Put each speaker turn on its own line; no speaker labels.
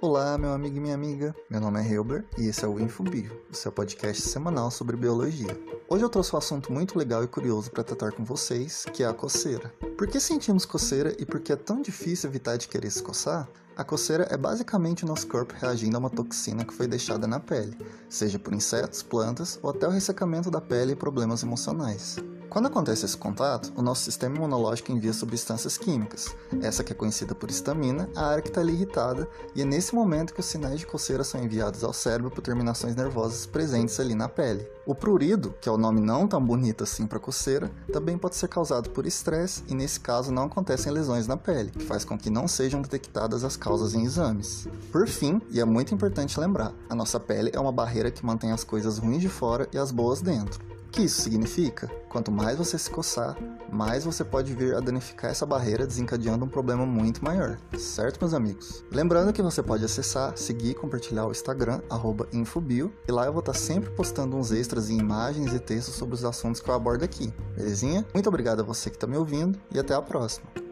Olá, meu amigo e minha amiga. Meu nome é Hilber e esse é o InfoBio, o seu podcast semanal sobre biologia. Hoje eu trouxe um assunto muito legal e curioso para tratar com vocês, que é a coceira. Por que sentimos coceira e por que é tão difícil evitar de querer se coçar? A coceira é basicamente o nosso corpo reagindo a uma toxina que foi deixada na pele, seja por insetos, plantas ou até o ressecamento da pele e problemas emocionais. Quando acontece esse contato, o nosso sistema imunológico envia substâncias químicas, essa que é conhecida por histamina, a área que está ali irritada, e é nesse momento que os sinais de coceira são enviados ao cérebro por terminações nervosas presentes ali na pele. O prurido, que é o nome não tão bonito assim para coceira, também pode ser causado por estresse e nesse caso não acontecem lesões na pele, que faz com que não sejam detectadas as causas em exames. Por fim, e é muito importante lembrar, a nossa pele é uma barreira que mantém as coisas ruins de fora e as boas dentro. Que isso significa? Quanto mais você se coçar, mais você pode vir a danificar essa barreira, desencadeando um problema muito maior, certo, meus amigos? Lembrando que você pode acessar, seguir e compartilhar o Instagram, Infobio, e lá eu vou estar sempre postando uns extras em imagens e textos sobre os assuntos que eu abordo aqui, belezinha? Muito obrigado a você que está me ouvindo e até a próxima!